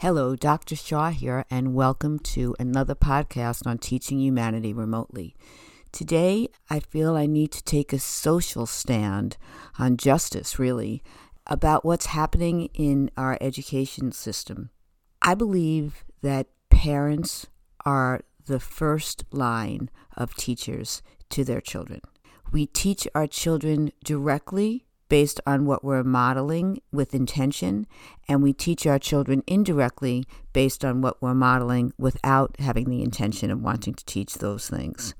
Hello, Dr. Shaw here, and welcome to another podcast on teaching humanity remotely. Today, I feel I need to take a social stand on justice, really, about what's happening in our education system. I believe that parents are the first line of teachers to their children. We teach our children directly based on what we're modeling with intention, and we teach our children indirectly based on what we're modeling without having the intention of wanting to teach those things.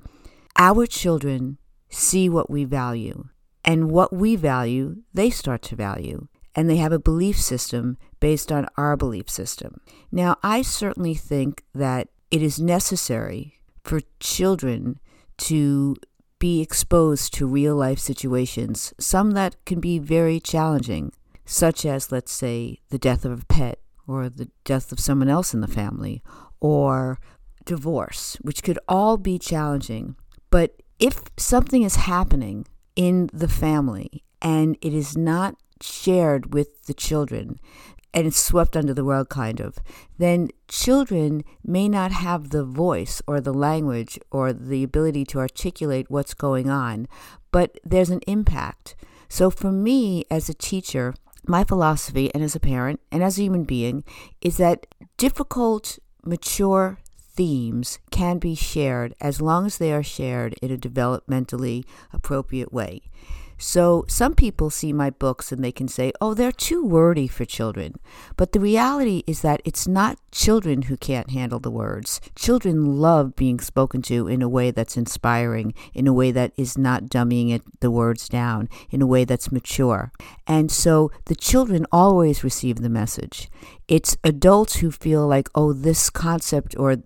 Our children see what we value, and what we value, they start to value, and they have a belief system based on our belief system. Now, I certainly think that it is necessary for children to be exposed to real life situations, some that can be very challenging, such as, let's say, the death of a pet, or the death of someone else in the family, or divorce, which could all be challenging. But if something is happening in the family and it is not shared with the children, and it's swept under the rug, kind of, then children may not have the voice or the language or the ability to articulate what's going on, but there's an impact. So for me as a teacher, my philosophy, and as a parent, and as a human being, is that difficult, mature themes can be shared as long as they are shared in a developmentally appropriate way. So some people see my books and they can say, oh, they're too wordy for children. But the reality is that it's not children who can't handle the words. Children love being spoken to in a way that's inspiring, in a way that is not dummying it, the words down, in a way that's mature. And so the children always receive the message. It's adults who feel like, oh, this concept or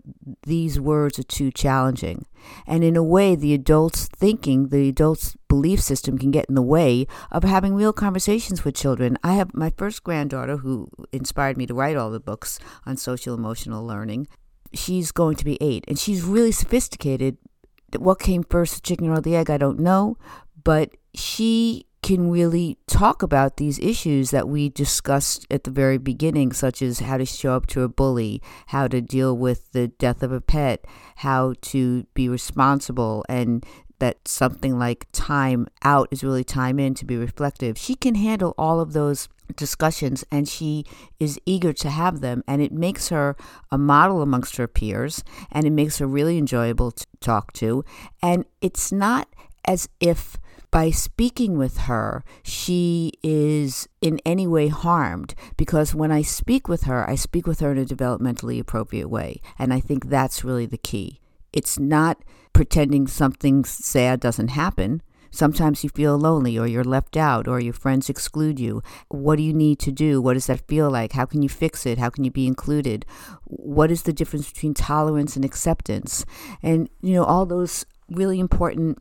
these words are too challenging. And in a way, the adults' thinking, the adults' belief system can get in the way of having real conversations with children. I have my first granddaughter who inspired me to write all the books on social emotional learning. She's going to be eight, and she's really sophisticated. What came first, the chicken or the egg, I don't know, but she can really talk about these issues that we discussed at the very beginning, such as how to show up to a bully, how to deal with the death of a pet, how to be responsible, and that something like time out is really time in to be reflective. She can handle all of those discussions and she is eager to have them and it makes her a model amongst her peers and it makes her really enjoyable to talk to and it's not as if by speaking with her, she is in any way harmed because when I speak with her, I speak with her in a developmentally appropriate way. And I think that's really the key. It's not pretending something sad doesn't happen. Sometimes you feel lonely or you're left out or your friends exclude you. What do you need to do? What does that feel like? How can you fix it? How can you be included? What is the difference between tolerance and acceptance? And, you know, all those really important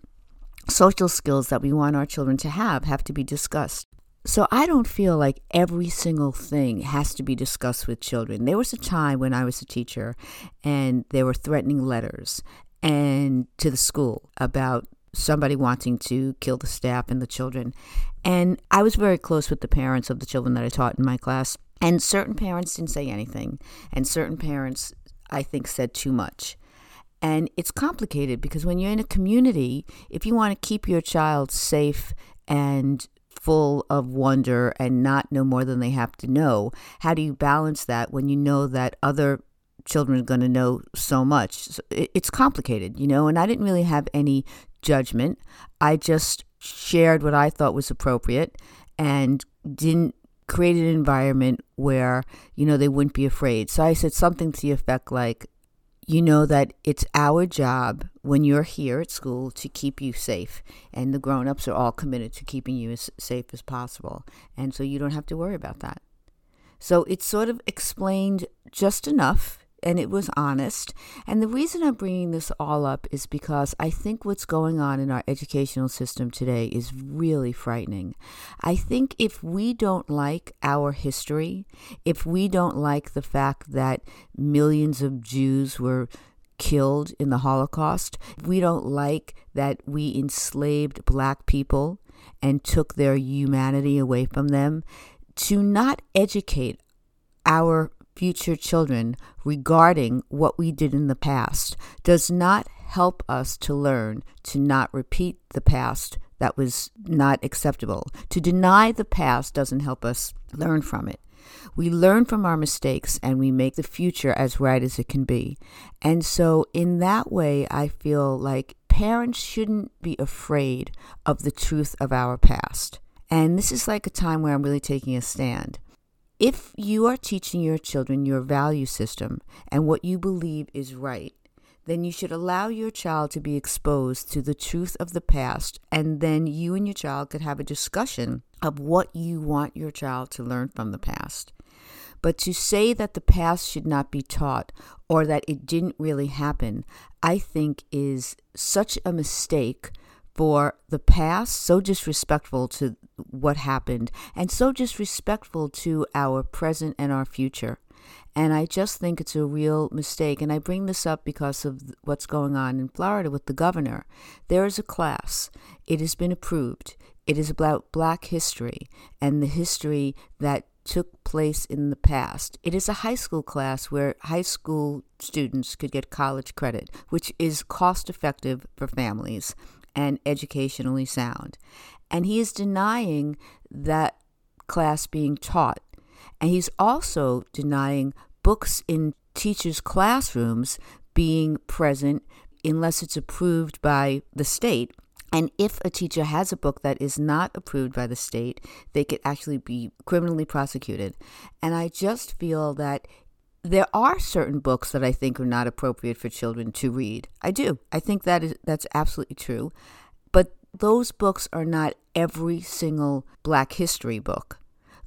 social skills that we want our children to have have to be discussed. So I don't feel like every single thing has to be discussed with children. There was a time when I was a teacher and there were threatening letters and to the school about somebody wanting to kill the staff and the children. And I was very close with the parents of the children that I taught in my class. And certain parents didn't say anything, and certain parents, I think, said too much. And it's complicated because when you're in a community, if you want to keep your child safe and full of wonder and not know more than they have to know, how do you balance that when you know that other children are going to know so much? It's complicated, you know, and I didn't really have any judgment. I just shared what I thought was appropriate and didn't create an environment where, you know, they wouldn't be afraid. So I said something to the effect like, you know that it's our job when you're here at school to keep you safe. And the grown ups are all committed to keeping you as safe as possible. And so you don't have to worry about that. So it's sort of explained just enough and it was honest. And the reason I'm bringing this all up is because I think what's going on in our educational system today is really frightening. I think if we don't like our history, if we don't like the fact that millions of Jews were killed in the Holocaust, we don't like that we enslaved black people and took their humanity away from them, to not educate our future children regarding what we did in the past does not help us to learn to not repeat the past that was not acceptable. To deny the past doesn't help us learn from it. We learn from our mistakes and we make the future as right as it can be. And so, in that way, I feel like parents shouldn't be afraid of the truth of our past. And this is like a time where I'm really taking a stand. If you are teaching your children your value system and what you believe is right, then you should allow your child to be exposed to the truth of the past, and then you and your child could have a discussion of what you want your child to learn from the past. But to say that the past should not be taught or that it didn't really happen, I think is such a mistake for the past, so disrespectful to what happened, and so disrespectful to our present and our future. And I just think it's a real mistake. And I bring this up because of what's going on in Florida with the governor. There is a class, it has been approved. It is about black history and the history that took place in the past. It is a high school class where high school students could get college credit, which is cost effective for families and educationally sound. And he is denying that class being taught and he's also denying books in teachers' classrooms being present unless it's approved by the state. And if a teacher has a book that is not approved by the state, they could actually be criminally prosecuted. And I just feel that there are certain books that I think are not appropriate for children to read. I do. I think that is that's absolutely true. But those books are not every single black history book.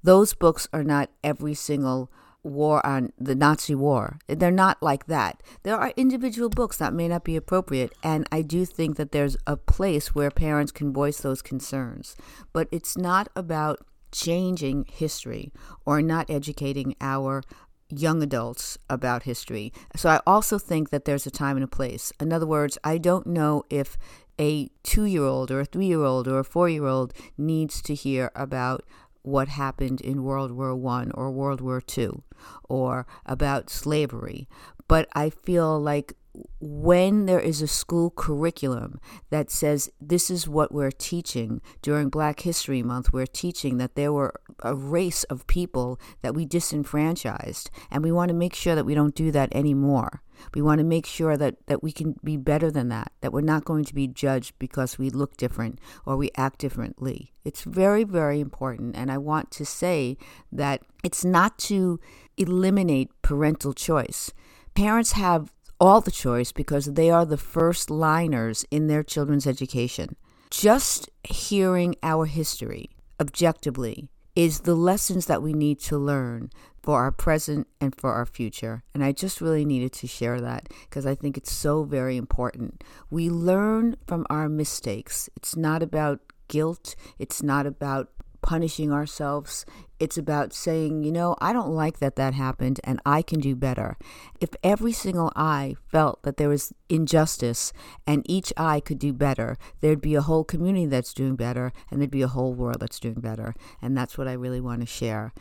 Those books are not every single war on the Nazi war. They're not like that. There are individual books that may not be appropriate, and I do think that there's a place where parents can voice those concerns. But it's not about changing history or not educating our young adults about history. So I also think that there's a time and a place. In other words, I don't know if a two year old or a three year old or a four year old needs to hear about what happened in World War One or World War Two, or about slavery. But I feel like when there is a school curriculum that says this is what we're teaching during Black History Month, we're teaching that there were a race of people that we disenfranchised, and we want to make sure that we don't do that anymore. We want to make sure that, that we can be better than that, that we're not going to be judged because we look different or we act differently. It's very, very important. And I want to say that it's not to eliminate parental choice. Parents have all the choice because they are the first liners in their children's education. Just hearing our history objectively is the lessons that we need to learn for our present and for our future. And I just really needed to share that because I think it's so very important. We learn from our mistakes. It's not about guilt, it's not about punishing ourselves. It's about saying, you know, I don't like that that happened and I can do better. If every single I felt that there was injustice and each I could do better, there'd be a whole community that's doing better and there'd be a whole world that's doing better. And that's what I really want to share.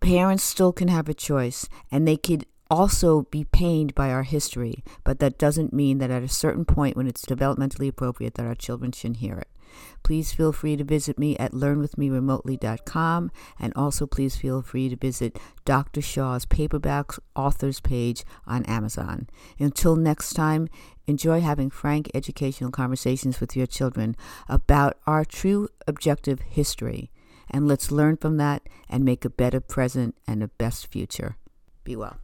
Parents still can have a choice and they could also be pained by our history, but that doesn't mean that at a certain point when it's developmentally appropriate that our children shouldn't hear it. Please feel free to visit me at learnwithmeremotely.com and also please feel free to visit Dr. Shaw's paperback authors page on Amazon. Until next time, enjoy having frank educational conversations with your children about our true objective history. And let's learn from that and make a better present and a best future. Be well.